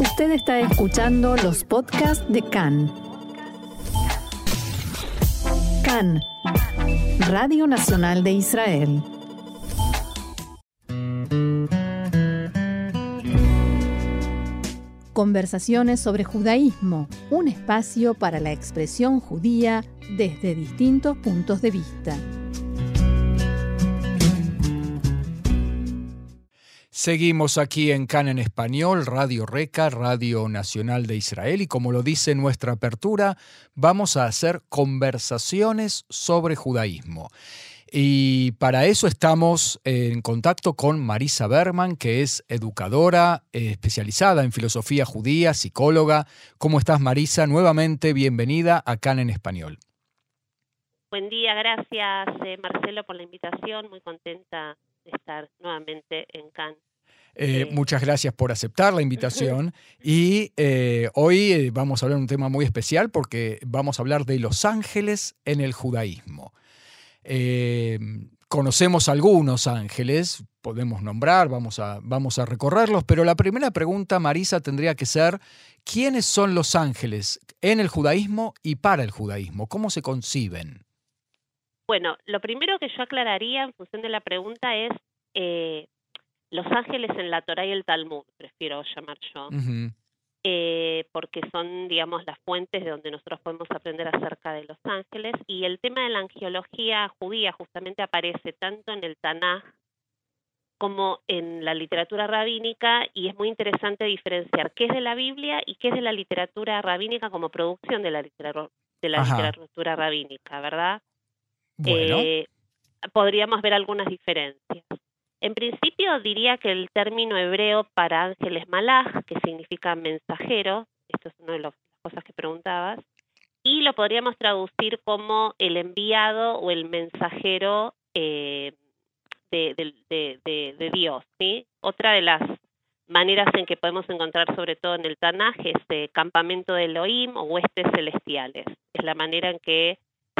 Usted está escuchando los podcasts de CAN. CAN, Radio Nacional de Israel. Conversaciones sobre judaísmo, un espacio para la expresión judía desde distintos puntos de vista. Seguimos aquí en CAN en español, Radio Reca, Radio Nacional de Israel, y como lo dice nuestra apertura, vamos a hacer conversaciones sobre judaísmo. Y para eso estamos en contacto con Marisa Berman, que es educadora eh, especializada en filosofía judía, psicóloga. ¿Cómo estás, Marisa? Nuevamente, bienvenida a CAN en Español. Buen día, gracias eh, Marcelo por la invitación. Muy contenta de estar nuevamente en CAN. Eh, muchas gracias por aceptar la invitación. Y hoy vamos a hablar de un tema muy especial porque vamos a hablar de los ángeles en el judaísmo. Eh, conocemos algunos ángeles, podemos nombrar, vamos a, vamos a recorrerlos, pero la primera pregunta, Marisa, tendría que ser, ¿quiénes son los ángeles en el judaísmo y para el judaísmo? ¿Cómo se conciben? Bueno, lo primero que yo aclararía en función de la pregunta es eh, los ángeles en la Torah y el Talmud, prefiero llamar yo. Eh, porque son, digamos, las fuentes de donde nosotros podemos aprender acerca de los ángeles. Y el tema de la angiología judía justamente aparece tanto en el Tanaj como en la literatura rabínica y es muy interesante diferenciar qué es de la Biblia y qué es de la literatura rabínica como producción de la, literatura, de la literatura rabínica, ¿verdad? Eh, podríamos ver algunas diferencias. En principio diría que el término hebreo para ángeles malaj, que significa mensajero, esto es una de las cosas que preguntabas, y lo podríamos traducir como el enviado o el mensajero eh, de, Dios. ¿sí? Otra de las maneras en que podemos encontrar, sobre todo en el Tanaj, es campamento de Elohim o huestes celestiales. Es la manera en que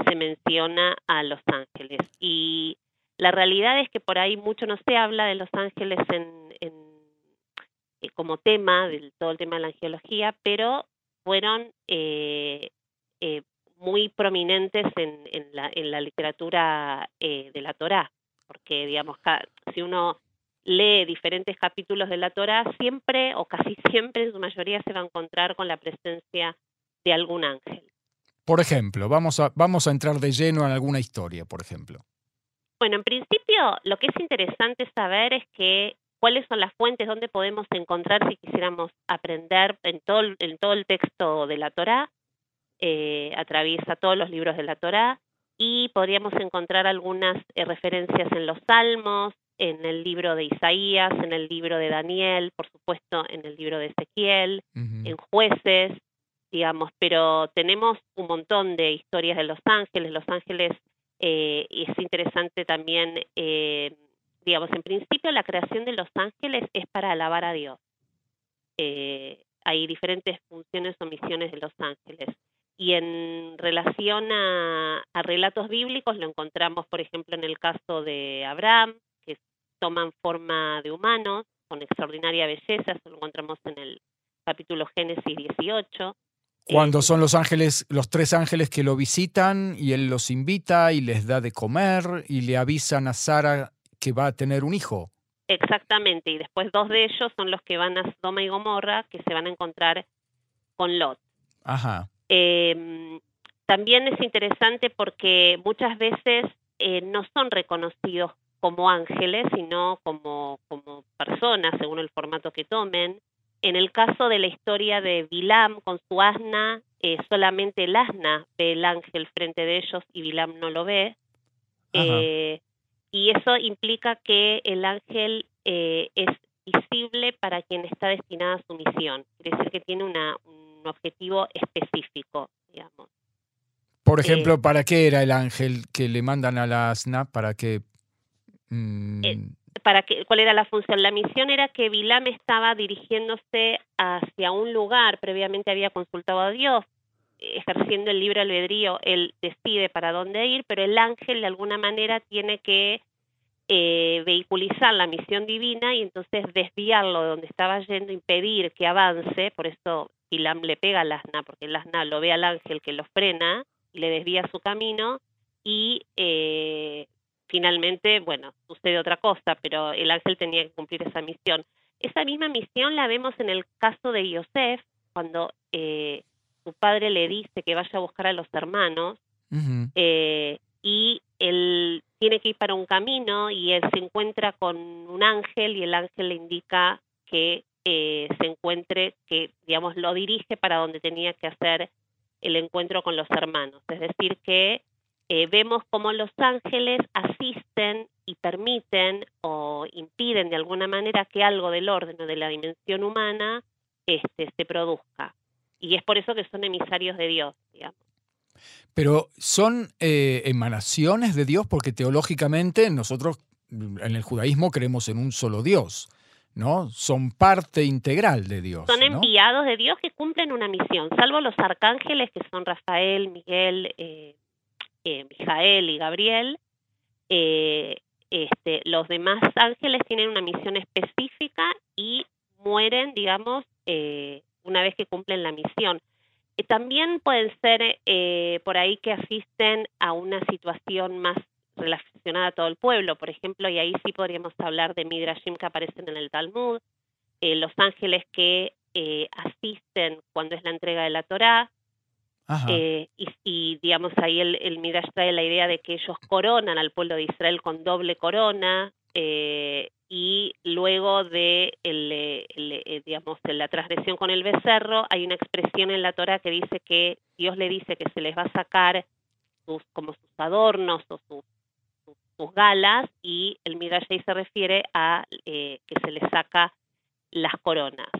se menciona a los ángeles. La realidad es que por ahí mucho no se habla de los ángeles en, eh, como tema, del todo el tema de la angiología, pero fueron eh, eh, muy prominentes en, la, en literatura de la Torá, porque digamos, si uno lee diferentes capítulos de la Torá, siempre o casi siempre en su mayoría se va a encontrar con la presencia de algún ángel. Por ejemplo, vamos a, vamos a entrar de lleno en alguna historia, por ejemplo. Bueno, en principio lo que es interesante saber es que cuáles son las fuentes donde podemos encontrar si quisiéramos aprender en todo, en todo el texto de la Torá, eh, atraviesa todos los libros de la Torá y podríamos encontrar algunas eh, referencias en los Salmos, en el libro de Isaías, en el libro de Daniel, por supuesto en el libro de Ezequiel, en jueces, digamos, pero tenemos un montón de historias de los ángeles, los ángeles eh, y es interesante también, eh, digamos, en principio la creación de los ángeles es para alabar a Dios. Eh, hay diferentes funciones o misiones de los ángeles. Y en relación a, relatos bíblicos lo encontramos, por ejemplo, en el caso de Abraham, que toman forma de humanos con extraordinaria belleza, eso lo encontramos en el capítulo Génesis 18. Cuando son los ángeles, los tres ángeles que lo visitan y él los invita y les da de comer y le avisan a Sara que va a tener un hijo. Exactamente, y después dos de ellos son los que van a Sodoma y Gomorra, que se van a encontrar con Lot. Ajá. Em, también es interesante porque muchas veces eh, no son reconocidos como ángeles, sino como, como personas, según el formato que tomen. En el caso de la historia de Bilam con su asna, eh, solamente el asna ve el ángel frente de ellos y Bilam no lo ve. Eh, y eso implica que el ángel eh, es visible para quien está destinada a su misión. Quiere decir que tiene una, un objetivo específico, digamos. Por ejemplo, ¿para qué era el ángel que le mandan a la asna? ¿Para qué? Mm, para que, cuál era la función. La misión era que Bilam estaba dirigiéndose hacia un lugar, previamente había consultado a Dios, ejerciendo el libre albedrío, él decide para dónde ir, pero el ángel de alguna manera tiene que eh, vehiculizar la misión divina y entonces desviarlo de donde estaba yendo, impedir que avance, por eso Ilam le pega al asna, porque el asna lo ve al ángel que lo frena y le desvía su camino y eh, finalmente, bueno, sucede otra cosa, pero el ángel tenía que cumplir esa misión. Esa misma misión la vemos en el caso de Yosef, cuando eh, su padre le dice que vaya a buscar a los hermanos eh, y él tiene que ir para un camino y él se encuentra con un ángel y el ángel le indica que eh, se encuentre, que digamos lo dirige para donde tenía que hacer el encuentro con los hermanos. Es decir, que eh, vemos cómo los ángeles asisten y permiten o impiden de alguna manera que algo del orden o de la dimensión humana este, se produzca. Y es por eso que son emisarios de Dios, digamos. Pero son eh, emanaciones de Dios porque teológicamente nosotros en el judaísmo creemos en un solo Dios. ¿no? Son parte integral de Dios. Son enviados de Dios que cumplen una misión, salvo los arcángeles que son Rafael, Miguel, eh, eh, Mijael y Gabriel. Eh, este, los demás ángeles tienen una misión específica y mueren, digamos, eh, una vez que cumplen la misión. también pueden ser por ahí que asisten a una situación más relacionada a todo el pueblo, por ejemplo, y ahí sí podríamos hablar de Midrashim que aparecen en el Talmud, los ángeles que asisten cuando es la entrega de la Torá, eh, y, digamos ahí el, el, Midrash trae la idea de que ellos coronan al pueblo de Israel con doble corona eh, y luego de el, eh, digamos la transgresión con el becerro hay una expresión en la Torah que dice que Dios le dice que se les va a sacar sus como sus adornos o sus, sus, galas y el Midrash ahí se refiere a que se les saca las coronas.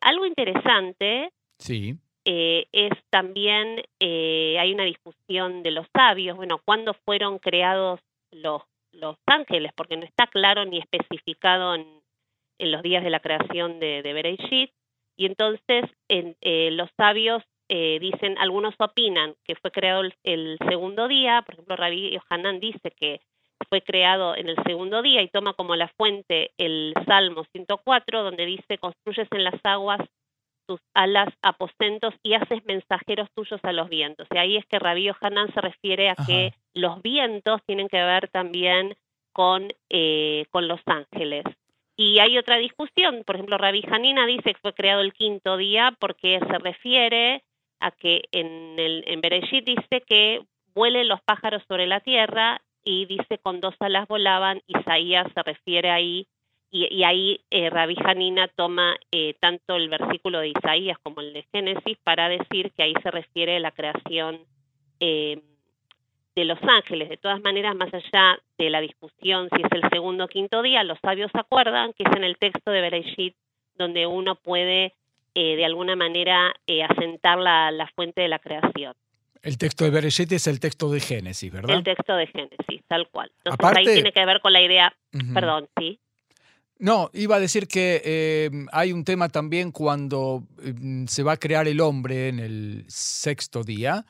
algo interesante sí eh, es también, eh, hay una discusión de los sabios, bueno, ¿cuándo fueron creados los, los ángeles? Porque no está claro ni especificado en, en los días de la creación de, de Bereshit, y entonces en, eh, los sabios dicen, algunos opinan que fue creado el, segundo día, por ejemplo, Rabbi Yohanan dice que fue creado en el segundo día y toma como la fuente el Salmo 104, donde dice, construyes en las aguas tus alas aposentos y haces mensajeros tuyos a los vientos. Y ahí es que Rabí Hanan se refiere a que los vientos tienen que ver también con, eh, con los ángeles. Y hay otra discusión, por ejemplo, Rabí Hanina dice que fue creado el quinto día porque se refiere a que en, el, en Bereshit dice que vuelen los pájaros sobre la tierra y dice con dos alas volaban, Isaías se refiere ahí y, ahí eh, Rabbi Hanina toma eh, tanto el versículo de Isaías como el de Génesis para decir que ahí se refiere a la creación eh, de los ángeles. De todas maneras, más allá de la discusión si es el segundo o quinto día, los sabios acuerdan que es en el texto de Bereshit donde uno puede eh, de alguna manera asentar la, la fuente de la creación. El texto de Bereshit es el texto de Génesis, ¿verdad? El texto de Génesis, tal cual. Entonces ahí tiene que ver con la idea, perdón, sí. No, iba a decir que eh, hay un tema también cuando mm, se va a crear el hombre en el sexto día,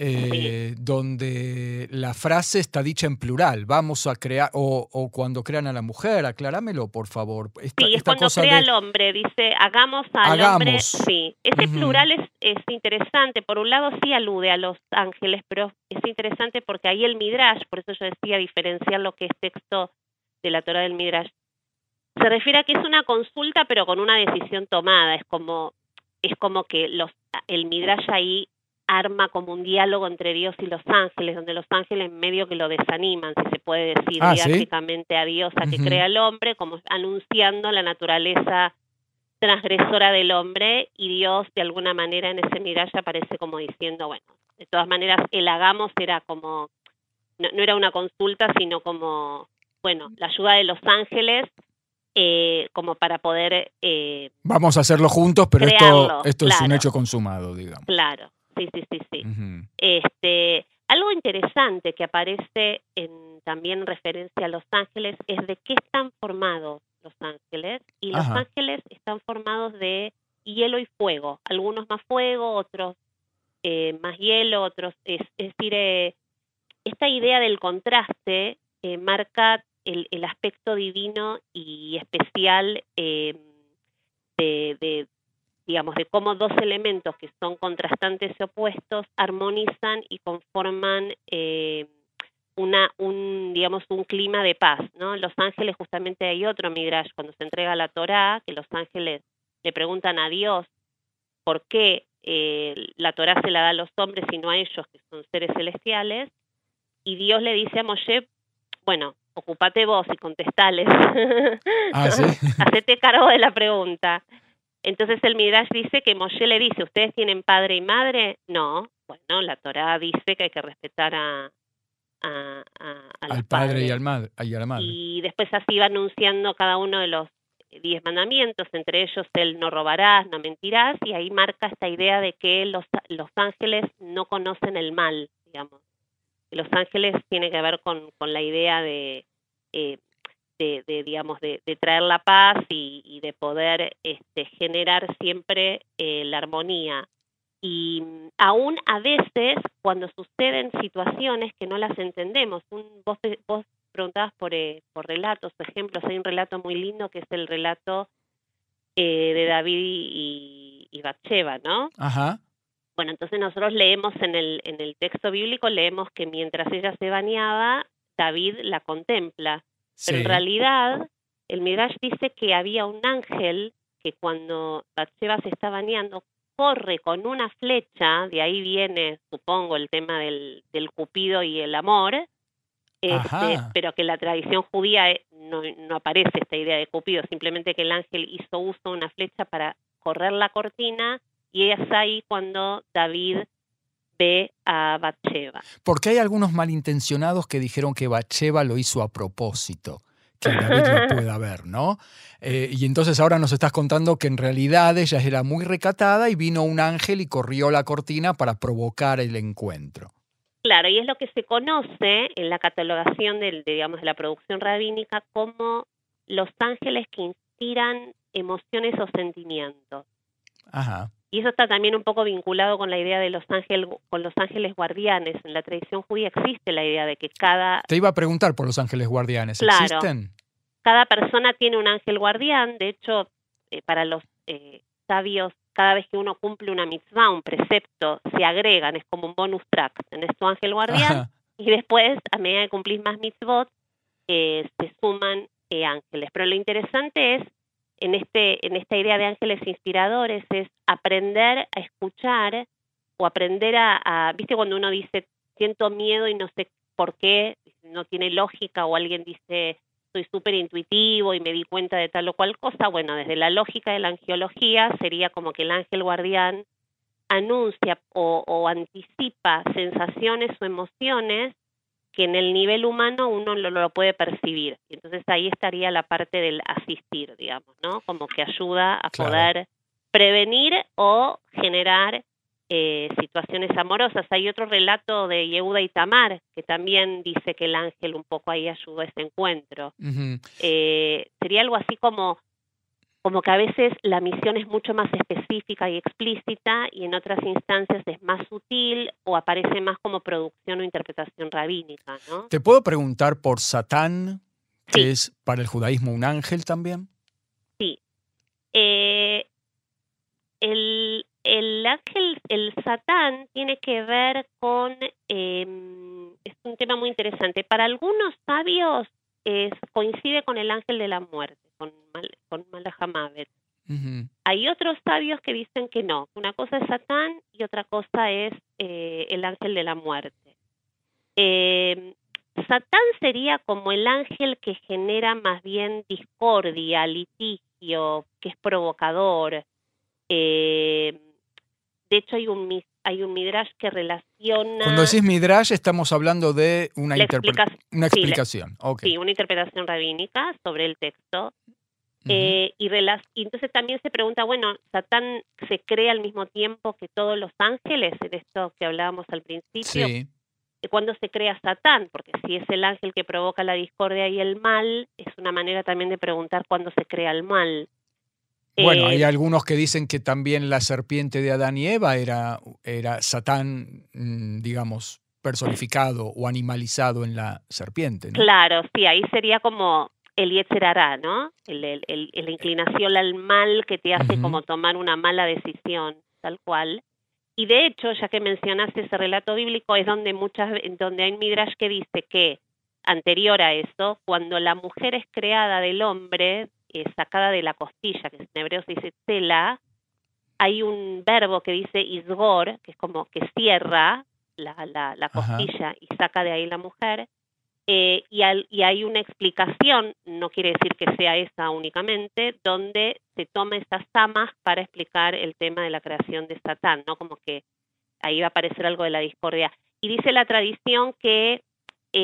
eh, donde la frase está dicha en plural, vamos a crear, o, cuando crean a la mujer, acláramelo por favor. sí, es cuando crea al hombre, dice, hagamos al hombre. Sí, ese plural es, es, interesante, por un lado sí alude a los ángeles, pero es interesante porque ahí el Midrash, por eso yo decía diferenciar lo que es texto de la Torah del Midrash se refiere a que es una consulta pero con una decisión tomada, es como es como que los el Midrash ahí arma como un diálogo entre Dios y los ángeles, donde los ángeles medio que lo desaniman, si se puede decir ah, a Dios, a que crea el hombre, como anunciando la naturaleza transgresora del hombre y Dios de alguna manera en ese Midrash aparece como diciendo, bueno, de todas maneras el hagamos era como, no, no era una consulta, sino como, bueno, la ayuda de los ángeles eh, como para poder... Eh, Vamos a hacerlo juntos, pero esto, esto es un hecho consumado, digamos. Claro, sí, sí, sí, sí. este, algo interesante que aparece en también referencia a los ángeles es de qué están formados los ángeles. Y los ángeles están formados de hielo y fuego, algunos más fuego, otros eh, más hielo, otros... Es, es decir, esta idea del contraste marca el, aspecto divino y especial eh, de, digamos, de cómo dos elementos que son contrastantes y opuestos armonizan y conforman eh, una, un, digamos, un clima de paz, ¿no? Los ángeles, justamente hay otro midrash, cuando se entrega la Torá, que los ángeles le preguntan a Dios por qué eh, la Torá se la da a los hombres y no a ellos, que son seres celestiales, y Dios le dice a Moshe, bueno, ocupate vos y contestales. Ah, Hacete cargo de la pregunta. Entonces el Midrash dice que Moshe le dice, ¿ustedes tienen padre y madre? No. Bueno, la Torá dice que hay que respetar a, al padre y, al madre, y a la madre. Y después así va anunciando cada uno de los diez mandamientos, entre ellos el no robarás, no mentirás, y ahí marca esta idea de que los, los ángeles no conocen el mal, digamos. Los ángeles tiene que ver con, con la idea de, eh, de, digamos, de, traer la paz y, de poder este, generar siempre eh, la armonía. Y mm, aún a veces, cuando suceden situaciones que no las entendemos, un, vos, vos preguntabas por, eh, por relatos, ejemplos, hay un relato muy lindo que es el relato eh, de David y, y ¿no? Ajá. Bueno, entonces nosotros leemos en el, en el texto bíblico, leemos que mientras ella se bañaba, David la contempla. Pero en realidad, el Midrash dice que había un ángel que cuando Bathsheba se está bañando, corre con una flecha, de ahí viene, supongo, el tema del, del cupido y el amor, este, pero que la tradición judía eh, no, no, aparece esta idea de Cupido, simplemente que el ángel hizo uso de una flecha para correr la cortina y es ahí cuando David ve a Bathsheba. Porque hay algunos malintencionados que dijeron que Bathsheba lo hizo a propósito que David lo pueda ver, ¿no? Eh, y entonces ahora nos estás contando que en realidad ella era muy recatada y vino un ángel y corrió la cortina para provocar el encuentro. Claro, y es lo que se conoce en la catalogación del, de, digamos, de la producción rabínica como los ángeles que inspiran emociones o sentimientos. Ajá. Y eso está también un poco vinculado con la idea de los ángeles, con los ángeles guardianes. En la tradición judía existe la idea de que cada... Te iba a preguntar por los ángeles guardianes. ¿Existen? Cada persona tiene un ángel guardián. De hecho, eh, para los eh, sabios cada vez que uno cumple una mitzvah, un precepto, se agregan, es como un bonus track. Tenés tu ángel guardián y después, a medida que cumplís más mitzvot, eh, se suman eh, ángeles. Pero lo interesante es, en, este, en esta idea de ángeles inspiradores, es aprender a escuchar o aprender a, viste cuando uno dice, siento miedo y no sé por qué, no tiene lógica, o alguien dice, soy súper intuitivo y me di cuenta de tal o cual cosa, bueno, desde la lógica de la angiología sería como que el ángel guardián anuncia o, anticipa sensaciones o emociones que en el nivel humano uno lo, lo puede percibir. Y entonces ahí estaría la parte del asistir, digamos, ¿no? Como que ayuda a poder prevenir o generar eh, situaciones amorosas. Hay otro relato de Yehuda y Tamar que también dice que el ángel un poco ahí ayudó a ese encuentro. Eh, sería algo así como como que a veces la misión es mucho más específica y explícita y en otras instancias es más sutil o aparece más como producción o interpretación rabínica, ¿no? ¿Te puedo preguntar por Satán, que es para el judaísmo un ángel también? Sí. Eh, el, el ángel, el satán, tiene que ver con, em, es un tema muy interesante. Para algunos sabios coincide con el ángel de la muerte, con, con Malahamavet. Hay otros sabios que dicen que no, una cosa es Satán y otra cosa es eh, el ángel de la muerte. Eh, Satán sería como el ángel que genera más bien discordia, litigio, que es provocador, eh, de hecho, hay un, hay un midrash que relaciona... Cuando decís midrash estamos hablando de una, una explicación. Sí, una interpretación rabínica sobre el texto. Eh, y, y, entonces también se pregunta, bueno, Satán se crea al mismo tiempo que todos los ángeles, en esto que hablábamos al principio. Sí. ¿Cuándo se crea Satán? Porque si es el ángel que provoca la discordia y el mal, es una manera también de preguntar cuándo se crea el mal. Bueno, hay eh, algunos que dicen que también la serpiente de Adán y Eva era, era Satán, mm, digamos, personificado o animalizado en la serpiente. ¿no? Claro, sí, ahí sería como el yetzerará, ¿no? El, el, el- la inclinación al mal que te hace como tomar una mala decisión, tal cual. Y de hecho, ya que mencionaste ese relato bíblico, es donde muchas, donde hay midrash que dice que anterior a eso, cuando la mujer es creada del hombre, eh, sacada de la costilla, que en hebreo se dice tela, hay un verbo que dice isgor, que es como que cierra la, la, la Ajá. costilla y saca de ahí la mujer, eh, y, al- y hay una explicación, no quiere decir que sea esa únicamente, donde se toma estas samas para explicar el tema de la creación de Satán, ¿no? Como que ahí va a aparecer algo de la discordia. Y dice la tradición que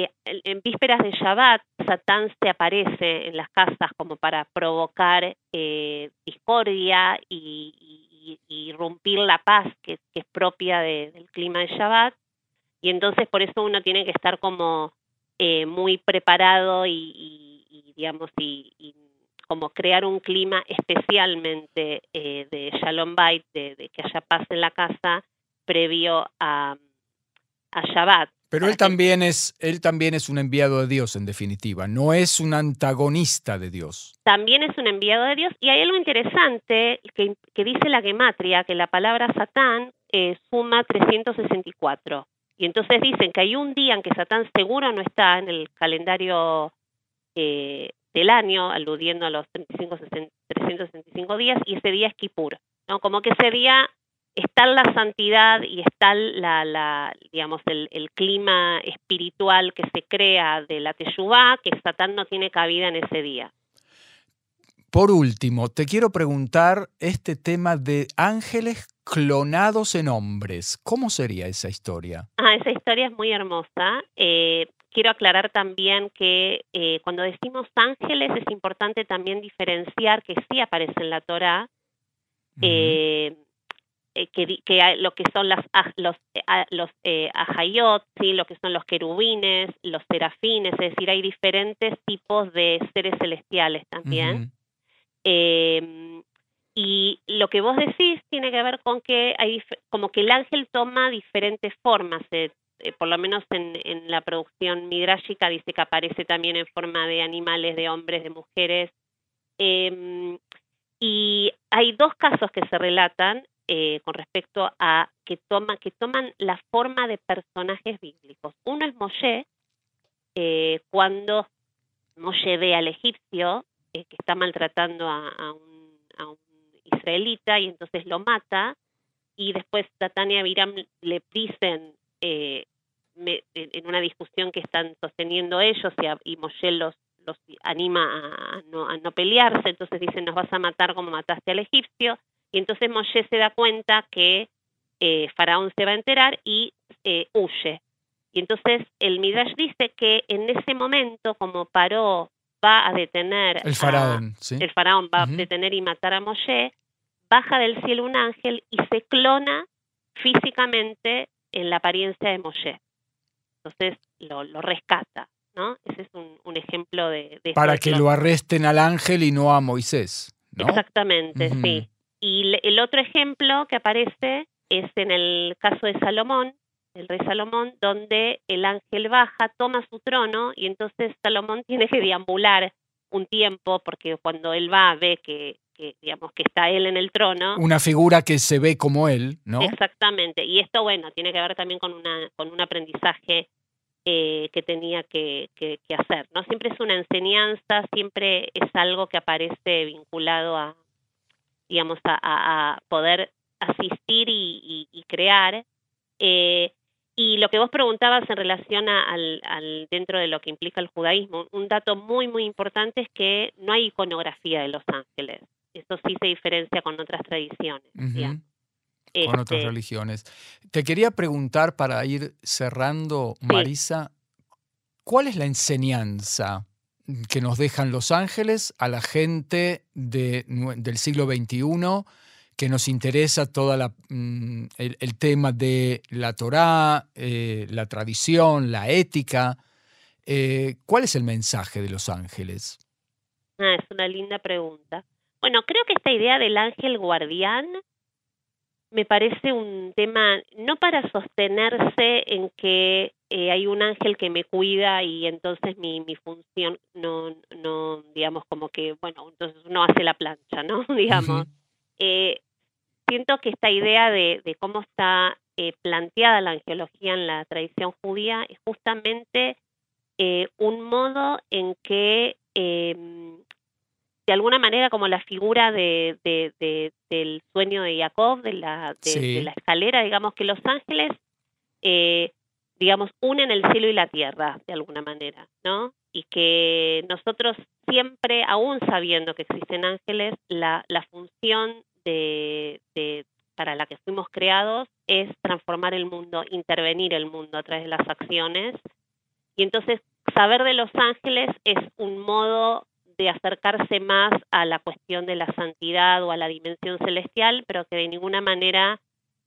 eh, en vísperas de Shabbat, Satán se aparece en las casas como para provocar eh, discordia y, irrumpir la paz que, es propia de- del clima de Shabbat. Y entonces por eso uno tiene que estar como eh, muy preparado y, digamos, y, como crear un clima especialmente eh, de Shalom Bait, de, de que haya paz en la casa previo a, a Shabbat. Pero él también es, él también es un enviado de Dios, en definitiva. No es un antagonista de Dios. también es un enviado de Dios. Y hay algo interesante que, que dice la gematria, que la palabra Satán eh, suma 364. Y entonces dicen que hay un día en que Satán seguro no está en el calendario eh, del año, aludiendo a los 35, 60 365 días, y ese día es Kippur. ¿no? Como que ese día está la santidad y está la, la digamos, el, el clima espiritual que se crea de la Teshuvah, que Satán no tiene cabida en ese día. Por último, te quiero preguntar este tema de ángeles clonados en hombres. ¿Cómo sería esa historia? Ah, esa historia es muy hermosa. Eh, quiero aclarar también que eh, cuando decimos ángeles es importante también diferenciar que sí aparece en la Torá, eh, eh, que, que hay- lo que son las, los, eh, los eh, ajayot, ¿sí? lo que son los querubines, los serafines, es decir, hay diferentes tipos de seres celestiales también. Eh, y lo que vos decís tiene que ver con que hay como que el ángel toma diferentes formas. eh, eh, por lo menos en, en la producción midrashica dice que aparece también en forma de animales, de hombres, de mujeres. Eh, y hay dos casos que se relatan eh, con respecto a que, toma, que toman la forma de personajes bíblicos. Uno es Moshe, eh, cuando Moshe ve al egipcio eh, que está maltratando a, un, israelita y entonces lo mata y después Tatán y Abiram le dicen eh, me- en una discusión que están sosteniendo ellos y, y Moshe los, los anima a no, a no pelearse, entonces dicen nos vas a matar como mataste al egipcio y entonces Moshe se da cuenta que eh, Faraón se va a enterar y eh, huye. Y entonces el Midrash dice que en ese momento, como Paró va a detener El a- faraón, ¿sí? el faraón va a detener y matar a Moshe, baja del cielo un ángel y se clona físicamente en la apariencia de Moshe. Entonces lo, lo rescata, ¿no? Ese es un, un ejemplo de, de Para que lo arresten al ángel y no a Moisés, ¿no? Exactamente, sí. El otro ejemplo que aparece es en el caso de Salomón, el rey Salomón, donde el ángel baja, toma su trono y entonces Salomón tiene que deambular un tiempo porque cuando él va ve que, que digamos que está él en el trono. Una figura que se ve como él, ¿no? Exactamente. Y esto, bueno, tiene que ver también con, una, con un aprendizaje eh, que tenía que, que- que hacer. ¿no? Siempre es una enseñanza, siempre es algo que aparece vinculado a, digamos, a, poder asistir y, y- y crear. Eh, y lo que vos preguntabas en relación a- al, al dentro de lo que implica el judaísmo, un dato muy, muy importante es que no hay iconografía de los ángeles. Eso sí se diferencia con otras tradiciones. Con otras Este, religiones. Te quería preguntar para ir cerrando, Marisa, ¿cuál es la enseñanza que nos dejan los ángeles a la gente de del siglo XXI que nos interesa toda la, mm, el, el tema de la Torá, eh, la tradición, la ética? Eh, ¿Cuál es el mensaje de los ángeles? Ah, es una linda pregunta. Bueno, creo que esta idea del ángel guardián me parece un tema no para sostenerse en que eh, hay un ángel que me cuida y entonces mi, mi función no, no, digamos, como que, bueno, entonces uno hace la plancha, ¿no? digamos. eh, siento que esta idea de, de cómo está eh, planteada la angelología en la tradición judía es justamente eh, un modo en que em, de alguna manera como la figura de, del sueño de Jacob, de la, de, la escalera, digamos que los ángeles, eh, digamos, unen el cielo y la tierra, de alguna manera, ¿no? Y que nosotros siempre, aún sabiendo que existen ángeles, la, la función de, de, para la que fuimos creados es transformar el mundo, intervenir el mundo a través de las acciones. Y entonces, saber de los ángeles es un modo de acercarse más a la cuestión de la santidad o a la dimensión celestial, pero que de ninguna manera,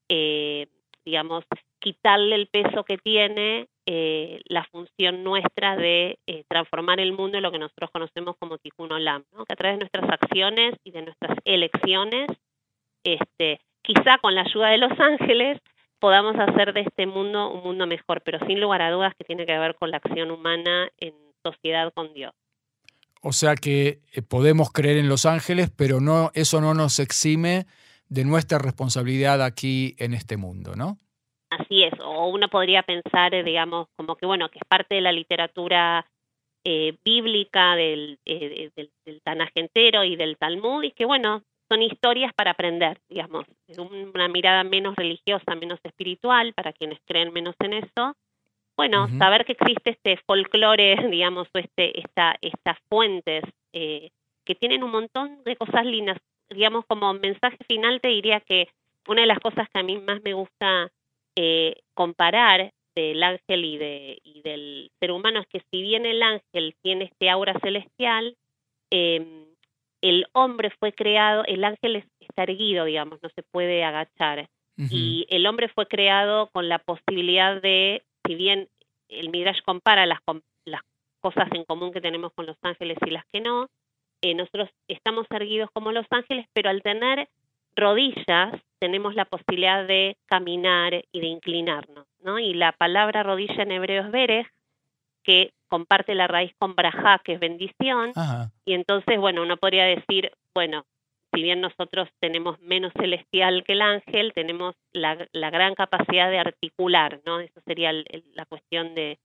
eh, digamos, quitarle el peso que tiene eh, la función nuestra de eh, transformar el mundo en lo que nosotros conocemos como Tikkun Olam, ¿no? que a través de nuestras acciones y de nuestras elecciones, este, quizá con la ayuda de los ángeles, podamos hacer de este mundo un mundo mejor, pero sin lugar a dudas que tiene que ver con la acción humana en sociedad con Dios. O sea que eh, podemos creer en los ángeles, pero no, eso no nos exime de nuestra responsabilidad aquí en este mundo, ¿no? Así es, o uno podría pensar, eh, digamos, como que bueno, que es parte de la literatura eh, bíblica del, eh, del, y del Talmud, y que bueno, son historias para aprender, digamos, una mirada menos religiosa, menos espiritual, para quienes creen menos en eso, bueno, saber que existe este folclore, digamos, o este, esta, estas fuentes eh, que tienen un montón de cosas lindas. Digamos, como mensaje final te diría que una de las cosas que a mí más me gusta eh, comparar del ángel y, de, y del ser humano es que si bien el ángel tiene este aura celestial, eh, el hombre fue creado, el ángel está erguido, digamos, no se puede agachar. Y el hombre fue creado con la posibilidad de si bien el Midrash compara las, las cosas en común que tenemos con los ángeles y las que no, eh, nosotros estamos erguidos como los ángeles, pero al tener rodillas tenemos la posibilidad de caminar y de inclinarnos, ¿no? Y la palabra rodilla en hebreo es verej, que comparte la raíz con brajá, que es bendición, y entonces, bueno, uno podría decir, bueno, si bien nosotros tenemos menos celestial que el ángel, tenemos la, la gran capacidad de articular, ¿no? Eso sería la cuestión de,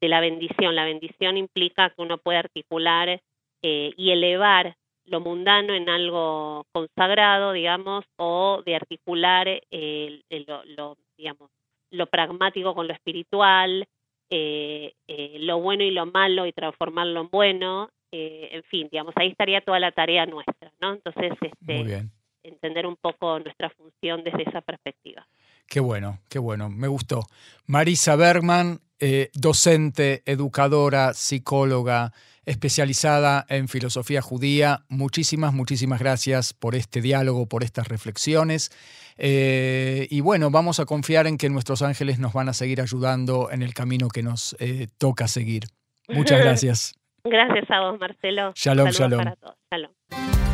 la bendición. La bendición implica que uno puede articular eh, y elevar lo mundano en algo consagrado, digamos, o de articular eh, lo, lo, digamos, lo pragmático con lo espiritual, eh, eh, lo bueno y lo malo y transformarlo en bueno, eh, en fin, digamos, ahí estaría toda la tarea nuestra, ¿no? Entonces, este, entender un poco nuestra función desde esa perspectiva. Qué bueno, qué bueno, me gustó. Marisa Bergman, eh, docente, educadora, psicóloga, especializada en filosofía judía. Muchísimas, muchísimas gracias por este diálogo, por estas reflexiones. Eh, y bueno, vamos a confiar en que nuestros ángeles nos van a seguir ayudando en el camino que nos eh, toca seguir. Muchas gracias. Gracias a vos, Marcelo. Shalom, shalom. Para todos. Shalom.